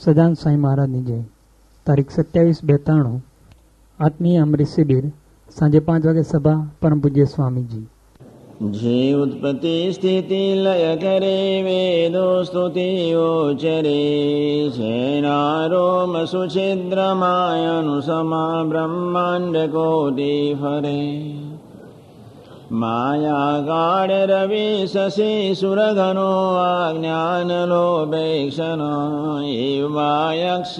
સદાન સાંઈ મહારાજની જય તારીખ સત્યાવીસ બે ત્રાણું આત્મીય અમૃત શિબિર સાંજે પાંચ વાગે સભા પરમ પૂજ્ય સ્વામીજી જે ઉત્પત્તિ સ્થિતિ લય કરે વેદો સ્તુતિઓ ચરે છેનારોમ સુછિદ્રમાયનું સમા બ્રહ્માંડ કોટી ફરે માયાગાઢ રવિ શશી સુરઘનો આજ્ઞાન લોભેક્ષણ એવાયક્ષરધામના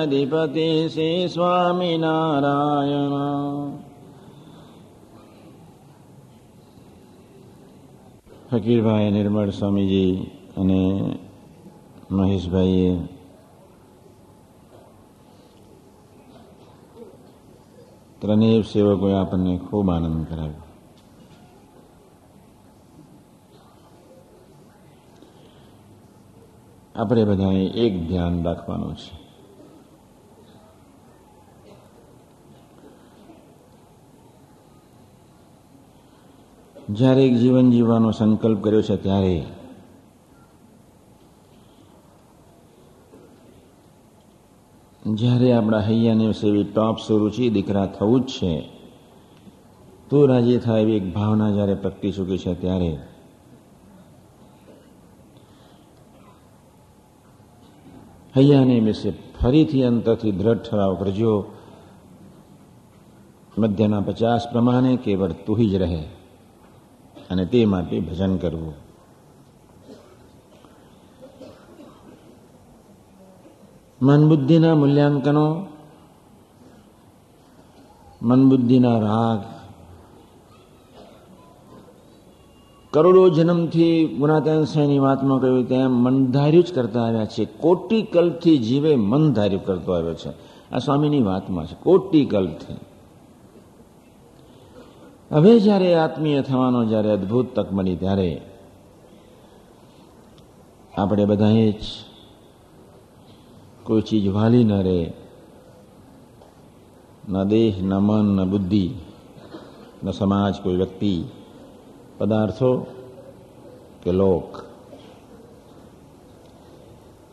અધિપતિ શ્રી સ્વામિનારાયણ ફકીરભાઈ નિર્મળ સ્વામીજી અને મહેશભાઈએ ત્રણેય સેવકોએ આપણને ખૂબ આનંદ કરાવ્યો. આપણે બધાએ એક ધ્યાન રાખવાનું છે. જ્યારે એક જીવન જીવવાનો સંકલ્પ કર્યો છે, ત્યારે જ્યારે આપણા હૈયાને એવી ટોપ સુરુચિ દીકરા થવું જ છે, તો રાજી થાય એવી એક ભાવના જ્યારે પ્રગટી ચૂકી છે ત્યારે. હૈયાને વિશે ફરીથી અંતરથી દ્રઢ ઠરાવ કરજો. મધ્યના પચાસ પ્રમાણે કેવળ તું જ રહે અને તે માટે ભજન કરવું. મન બુદ્ધિના મૂલ્યાંકનો મન બુદ્ધિના રાગ. કરોડો જન્મથી ગુણાતાન સાંઈની વાતમાં કહ્યું તેમ મનધાર્યું જ કરતા આવ્યા છે. કોટી કલ્પથી જીવે મન ધાર્યું કરતો આવ્યો છે. આ સ્વામીની વાતમાં છે. કોટી કલ્પથી. હવે જ્યારે આત્મીય થવાનો, જ્યારે અદ્ભુત તક મળી, ત્યારે આપણે બધાએ જ કોઈ ચીજ વાલી ન રહે. ન દેહ, ન મન, ન બુદ્ધિ, ન સમાજ, કોઈ વ્યક્તિ. પદાર્થો કે લોક.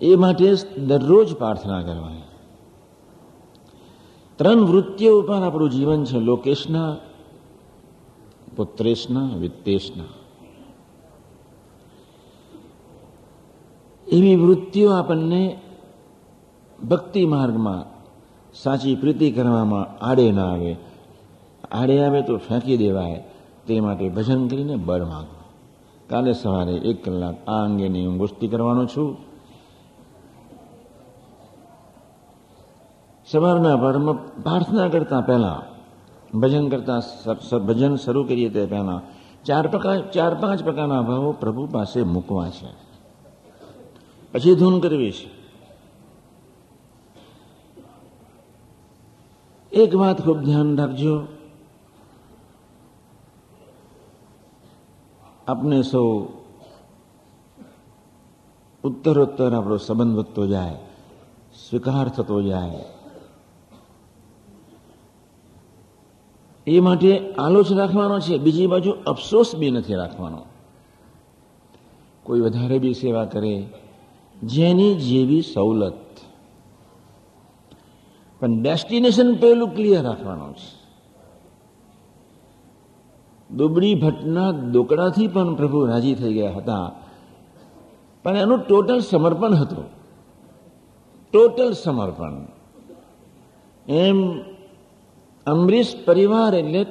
એ માટે દરરોજ પ્રાર્થના કરવાની. ત્રણ વૃત્તિઓ ઉપર આપણું જીવન છે. લોકેશના, પુત્રેશના, વિત્તેશના. એવી વૃત્તિઓ આપણને ભક્તિ માર્ગમાં સાચી પ્રીતિ કરવામાં આડે ના આવે. આડે આવે તો ફેંકી દેવાય. તે માટે ભજન કરીને બળ માગો. કાલે સવારે એક કલાક આ અંગેની હું ગોષ્ઠી કરવાનો છું. સવારના પરમાં પ્રાર્થના કરતા પહેલા, ભજન કરતા ભજન શરૂ કરીએ તે પહેલા ચાર પ્રકાર, ચાર પાંચ પ્રકારના ભાવો પ્રભુ પાસે મૂકવા છે. પછી ધૂન કરવી છે. એક વાત ખૂબ ધ્યાન રાખજો. આપણે સૌ ઉત્તરોત્તર આપણો સંબંધ વધતો જાય, સ્વીકાર થતો જાય. એ માટે આલોચ રાખવાનો છે. બીજી બાજુ અફસોસ બી નથી રાખવાનો. કોઈ વધારે બી સેવા કરે, જેની જેવી સવલત. પણ ડેસ્ટિનેશન પેલું ક્લિયર રાખવાનું છે. દુબળી ભટ્ટના દોકડાથી પણ પ્રભુ રાજી થઈ ગયા હતા. પણ એનું ટોટલ સમર્પણ હતું. ટોટલ સમર્પણ. એમ અમરીશ પરિવાર એટલે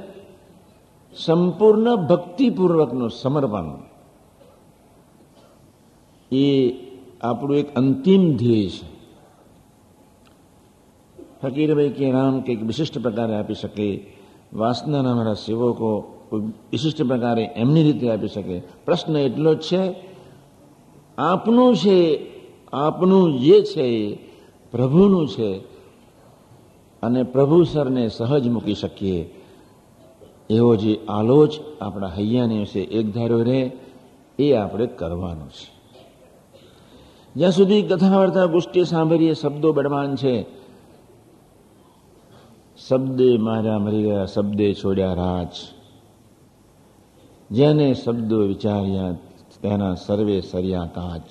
સંપૂર્ણ ભક્તિપૂર્વકનું સમર્પણ. એ આપણું એક અંતિમ ધ્યેય છે. ફકીરભાઈ કે રામ કંઈક વિશિષ્ટ પ્રકારે આપી શકે, વાસનાના મારા સેવકો વિશિષ્ટ પ્રકારે એમની રીતે આપી શકે. પ્રશ્ન એટલો જ છે, આપનું છે, આપનું જે છે પ્રભુનું છે અને પ્રભુ સરને સહજ મૂકી શકીએ. એવો જે આલોચ આપણા હૈયાની છે એક ધાર્યો રહે, એ આપણે કરવાનું છે. જ્યાં સુધી કથા વાર્તા ગોષ્ઠી સાંભળીએ, શબ્દો બળવાન છે શબ્દે માર્યા મરી ગયા શબ્દે છોડ્યા રાજ. જેને શબ્દો વિચાર્યા, તેના સર્વે સર્યા કાચ.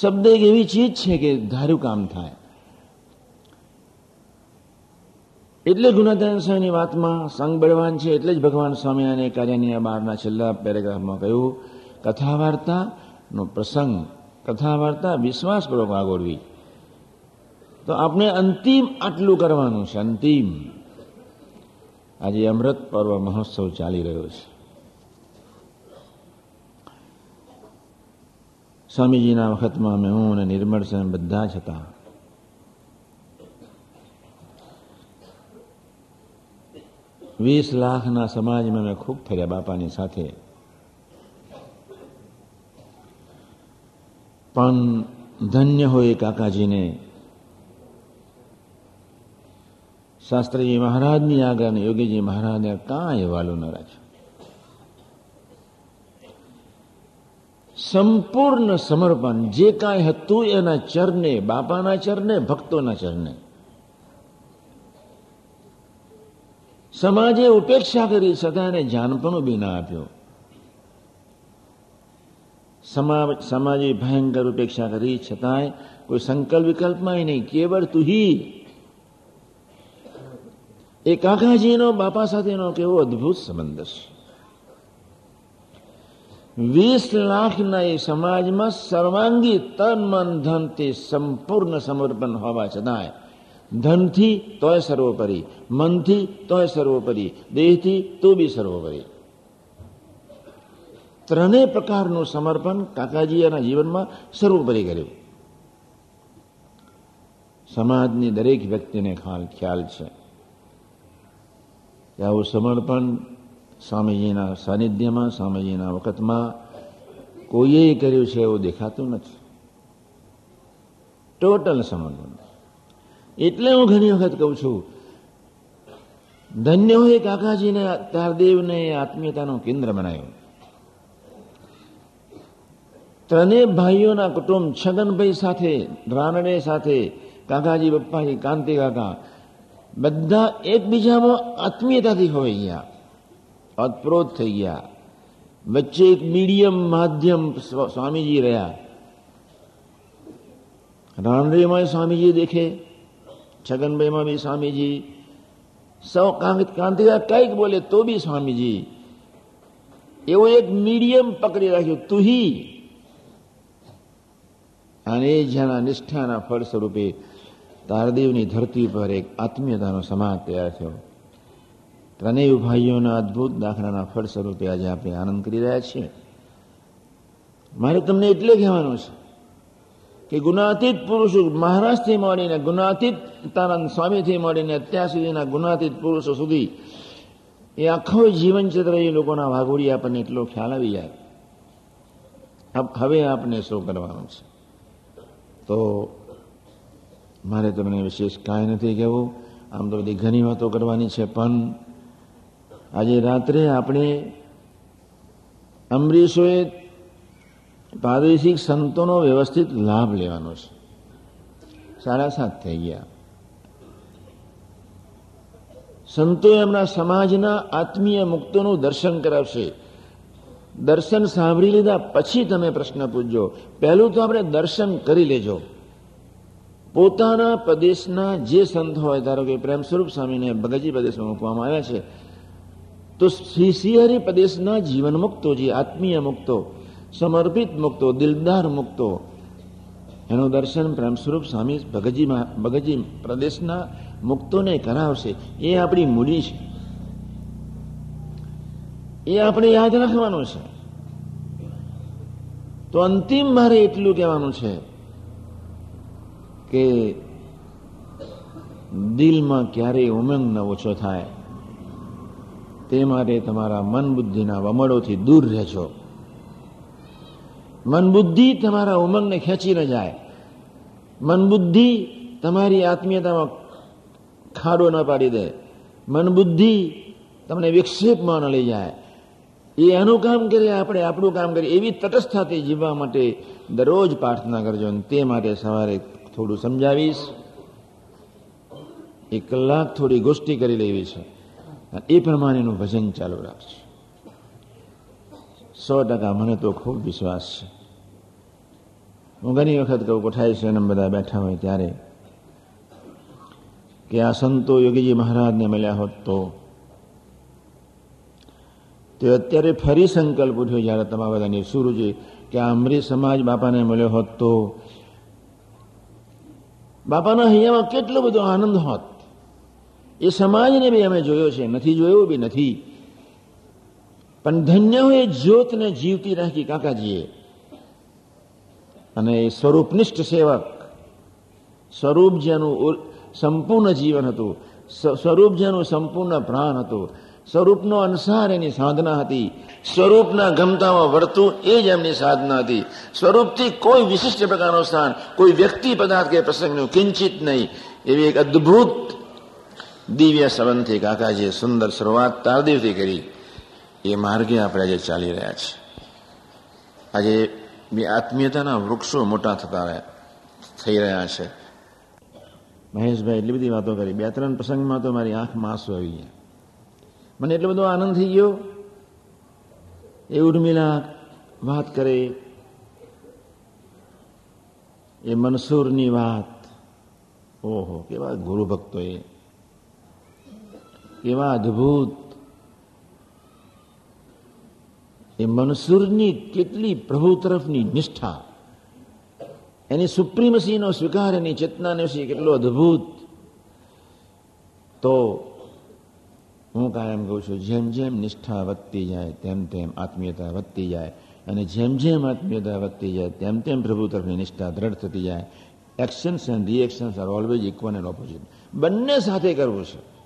શબ્દ એક એવી ચીજ છે કે ધાર્યું કામ થાય. એટલે ગુણાધન સ્વામીની વાતમાં સંગ બળવાન છે, એટલે જ ભગવાન સ્વામિનારાયણ કાર્યની બહારના છેલ્લા પેરેગ્રાફમાં કહ્યું કથા વાર્તાનો પ્રસંગ કથા વાર્તા વિશ્વાસપૂર્વક આગોળવી તો આપણે અંતિમ આટલું કરવાનું છે, અંતિમ. આજે અમૃત પર્વ મહોત્સવ ચાલી રહ્યો છે. સ્વામીજીના વખતમાં અમે હું અને નિર્મળ સ્વામી બધા જ હતા. વીસ લાખના સમાજમાં મેં ખૂબ ફર્યા બાપાની સાથે. પણ ધન્ય હોય કાકાજીને શાસ્ત્રીજી મહારાજની આગળ અને યોગીજી મહારાજને કાંઈ વાલું ન રાખ્યું. સંપૂર્ણ સમર્પણ, જે કાંઈ હતું એના ચરને બાપાના ચરને ભક્તોના ચરને સમાજે ઉપેક્ષા કરી છતાં એને જાનપણું બી ના આપ્યો. સમાજે ભયંકર ઉપેક્ષા કરી, છતાંય કોઈ સંકલ્પ વિકલ્પમાં નહીં. કેવળ તુહી એ કાકાજીનો બાપા સાથેનો કેવો અદભુત સંબંધ છે. વીસ લાખના એ સમાજમાં સર્વાંગી તન મન ધનથી સંપૂર્ણ સમર્પણ હોવા છતાંય, ધનથી તોય સર્વોપરી, મનથી તોય સર્વોપરી, દેહથી તો બી સર્વોપરી. ત્રણેય પ્રકારનું સમર્પણ કાકાજી એના જીવનમાં સર્વોપરી કર્યું. સમાજની દરેક વ્યક્તિને ખ્યાલ છે. આવું સમર્પણ સ્વામીજીના સાનિધ્યમાં સ્વામીજીના વખતમાં કોઈએ કર્યું છે એવું દેખાતું નથી ટોટલ સમર્પણ એટલે હું ઘણી વખત કહું છું ધન્ય હોય કાકાજીને તારદેવને આત્મીયતાનું કેન્દ્ર બનાવ્યું ત્રણેય ભાઈઓના કુટુંબ છગનભાઈ સાથે રાનડે સાથે કાકાજી બપ્પાજી કાંતિ કાકા બધા એકબીજામાં આત્મીયતાથી હોય ગયા, અતપ્રોત થઈ ગયા. વચ્ચે એક મીડિયમ માધ્યમ સ્વામીજી રહ્યા. રાનડેમાં સ્વામીજી દેખે, છગનભાઈમાં બી સ્વામીજી. સૌ કાંતિકા કંઈક બોલે તો બી સ્વામીજી. એવો એક મીડિયમ પકડી રાખ્યો તુહી અને જેના નિષ્ઠાના ફળ સ્વરૂપે તારદેવની ધરતી પર એક આત્મીયતાનો સમાજ તૈયાર થયો. ત્રણેય ભાઈઓના અદભુત દાખલાના ફળ સ્વરૂપે આજે આપણે આનંદ કરી રહ્યા છીએ. મારે તમને એટલે કહેવાનું છે કે ગુનાતીત પુરુષો મહારાજથી મળીને ગુનાતીત તાનંદ સ્વામીથી મળીને અત્યાર સુધીના ગુનાતીત પુરુષો સુધી એ આખો જીવનચિત્ર એ લોકોના વાઘોડી આપણને એટલો ખ્યાલ આવી જાય. હવે આપણે શું કરવાનું છે? તો મારે તમને વિશેષ કાંઈ નથી કહેવું. આમ તો બધી ઘણી વાતો કરવાની છે, પણ આજે રાત્રે આપણે અમરીશોએ પ્રાદેશિક સંતોનો વ્યવસ્થિત લાભ લેવાનો છે. સાડા સાત થઈ ગયા. સંતો એમના સમાજના આત્મીય મુક્તોનું દર્શન કરાવશે. દર્શન સાંભળી લીધા પછી તમે પ્રશ્ન પૂછજો. પહેલું તો આપણે દર્શન કરી લેજો. પોતાના પ્રદેશના જે સંત હોય, ધારો કે પ્રેમ સ્વરૂપ સ્વામીને ભગતજી પ્રદેશમાં મૂકવામાં આવ્યા છે, તો શ્રી પ્રદેશના જીવન મુક્તો જે આત્મીય મુક્તો, સમર્પિત મુક્તો, દિલદાર મુક્તો, એનું દર્શન પ્રેમ સ્વરૂપ સ્વામી ભગતજી ભગતજી પ્રદેશના મુક્તોને કરાવશે. એ આપણી મૂડી છે. એ આપણે યાદ રાખવાનું છે. તો અંતિમ મારે એટલું કહેવાનું છે કે દિલમાં ક્યારેય ઉમંગ ન ઓછો થાય. તે માટે તમારા મન બુદ્ધિના વમળોથી દૂર રહેજો. મન બુદ્ધિ તમારા ઉમંગને ખેંચી ન જાય. મન બુદ્ધિ તમારી આત્મીયતામાં ખાડો ન પાડી દે. મન બુદ્ધિ તમને વિક્ષેપમાં ન લઈ જાય. એ એનું કામ કરીએ, આપણે આપણું કામ કરીએ, એવી તટસ્થતાથી જીવવા માટે દરરોજ પ્રાર્થના કરજો અને તે માટે સવારે થોડું સમજાવીશ. એક કલાક થોડી ગોષ્ઠી કરી લેવી છે. એ પ્રમાણેનું ભજન ચાલુ રાખશે. સો ટકા મને તો ખૂબ વિશ્વાસ છે. હું ઘણી વખત કહું કોઠાઈ છે બધા બેઠા હોય ત્યારે, કે આ સંતો યોગીજી મહારાજને મળ્યા હોત તો, તે અત્યારે ફરી સંકલ્પ ઉઠ્યો જ્યારે તમારા બધાની સુરુજી કે આ અમરી સમાજ બાપાને મળ્યો હોત તો બાપાના હૈયામાં કેટલો બધો આનંદ હોત. એ સમાજને બી અમે જોયો છે. નથી જોયો બી નથી. પણ ધન્ય હોય જ્યોતને જીવતી રાખી કાકાજીએ. અને એ સ્વરૂપનિષ્ઠ સેવક, સ્વરૂપ જેનું સંપૂર્ણ જીવન હતું. સ્વરૂપ જેનું સંપૂર્ણ પ્રાણ હતું. સ્વરૂપનો અનુસાર એની સાધના હતી. સ્વરૂપના ગમતામાં વર્તું એ જ એમની સાધના હતી. સ્વરૂપથી કોઈ વિશિષ્ટ પ્રકારનું સ્થાન, કોઈ વ્યક્તિ પદાર્થ કે પ્રસંગનું કિંચિત નહીં. એવી એક અદ્ભુત દિવ્ય સંબંધથી કાકાજીએ સુંદર શરૂઆત તારદેવથી કરી. એ માર્ગે આપણે આજે ચાલી રહ્યા છે આજે આત્મીયતાના વૃક્ષો મોટા થતા થઈ રહ્યા છે. મહેશભાઈ, એટલી બધી વાતો કરી. બે ત્રણ પ્રસંગમાં તો મારી આંખમાં આંસુ આવી ગયા મને એટલો બધો આનંદ થઈ ગયો. એ ઉર્મિલા વાત કરે. એ મનસૂરની વાત. ઓહો, કેવા ગુરુ ભક્તો એ કેવા અદ્ભુત. એ મનસૂરની કેટલી પ્રભુ તરફની નિષ્ઠા. એની સુપ્રીમસીનો સ્વીકાર, એની ચેતનાને કેટલો અદ્ભુત. તો હું કાયમ કહું છું, જેમ જેમ નિષ્ઠા વધતી જાય, તેમ તેમ આત્મીયતા વધતી જાય અને જેમ જેમ આત્મીયતા વધતી જાય, તેમ તેમ પ્રભુ તરફની નિષ્ઠા દ્રઢ થતી જાય. Actions and reactions are always equal and opposite બંને સાથે કરવું છે.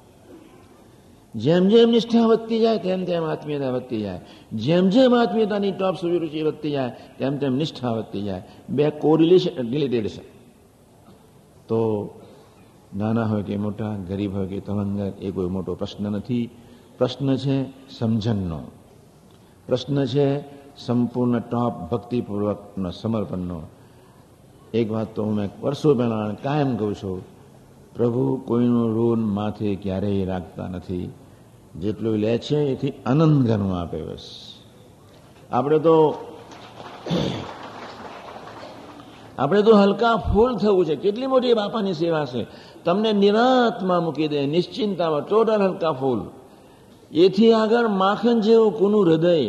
જેમ જેમ નિષ્ઠા વધતી જાય, તેમ તેમ આત્મીયતા વધતી જાય. જેમ જેમ આત્મીયતાની ટોપ સુધી રુચિ વધતી જાય, તેમ તેમ નિષ્ઠા વધતી જાય. બે કોરિલેશન રિલેટેડ છે. તો નાના હોય કે મોટા, ગરીબ હોય કે તવંગર એ કોઈ મોટો પ્રશ્ન નથી. પ્રશ્ન છે સમજણનો. પ્રશ્ન છે સંપૂર્ણ ટોપ ભક્તિપૂર્વકનો સમર્પણનો. એક વાત તો હું વર્ષો પહેલા કાયમ કહું છું, પ્રભુ, કોઈનું ઋણ માથે ક્યારેય રાખતા નથી. જેટલું લે છે, એથી આનંદ ઘરનું આપે બસ. આપણે તો આપણે તો હલકા ફૂલ થવું છે. કેટલી મોટી બાપાની સેવા છે. તમને નિરાતમાં મૂકી દે, નિશ્ચિંતામાં. ટોટલ હલકા ફૂલ એથી આગળ માખણ જેવું કુનું હૃદય?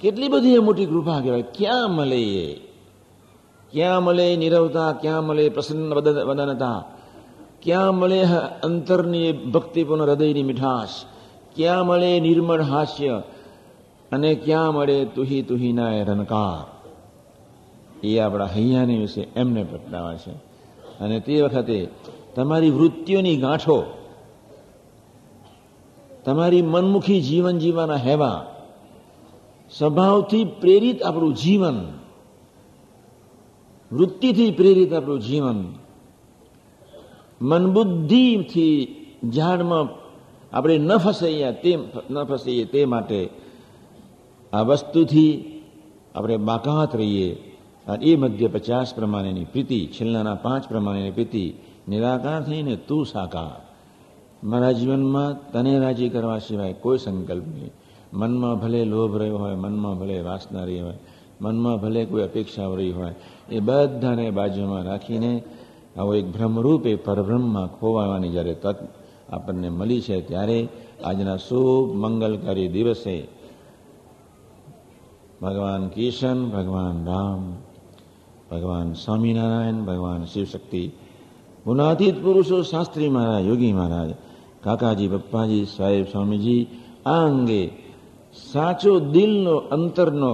કેટલી બધી એ મોટી કૃપા કહેવાય. ક્યાં મળે એ? ક્યાં મળે નિરવતા? ક્યાં મળે પ્રસન્ન વદનતા? ક્યાં મળે અંતરની ભક્તિપૂર્ણ હૃદયની મીઠાશ? ક્યાં મળે નિર્મળ હાસ્ય? અને ક્યાં મળે તુહી તુહીના એ રનકાર એ આપણા હૈયાની વિશે એમને પ્રગટાવે છે. અને તે વખતે તમારી વૃત્તિઓની ગાંઠો, તમારી મનમુખી જીવન જીવવાના હેવા, સ્વભાવથી પ્રેરિત આપણું જીવન, વૃત્તિથી પ્રેરિત આપણું જીવન, મનબુદ્ધિથી ઝાડમાં આપણે ન ફસાઈએ તે, ન ફસાઈએ તે માટે આ વસ્તુથી આપણે બાકાત રહીએ. એ મધ્ય પચાસ પ્રમાણેની પ્રીતિ, છેલ્લાના પાંચ પ્રમાણેની પ્રીતિ નિરાકાર થઈને તું સાકાર. મારા જીવનમાં તને રાજી કરવા સિવાય કોઈ સંકલ્પ નહીં. મનમાં ભલે લોભ રહ્યો હોય, મનમાં ભલે વાસના રહી હોય, મનમાં ભલે કોઈ અપેક્ષાઓ રહી હોય, એ બધાને બાજુમાં રાખીને આવો એક ભ્રમરૂપે પરબ્રહ્મમાં ખોવાવાની જ્યારે તક આપણને મળી છે, ત્યારે આજના શુભ મંગલકારી દિવસે ભગવાન કિશન ભગવાન રામ, ભગવાન સ્વામિનારાયણ, ભગવાન શિવશક્તિ ગુનાતીત પુરુષો શાસ્ત્રી મહારાજ યોગી મહારાજ કાકાજી પપ્પાજી સાહેબ સ્વામીજી આ અંગે સાચો દિલનો અંતરનો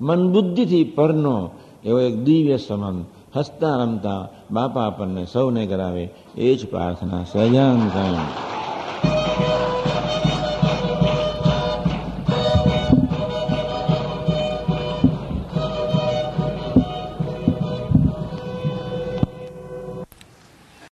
મન બુદ્ધિથી પરનો એવો એક દિવ્ય સંબંધ હસતા રમતા બાપા આપણને સૌને કરાવે એ જ પ્રાર્થના સહજાન સાહેબ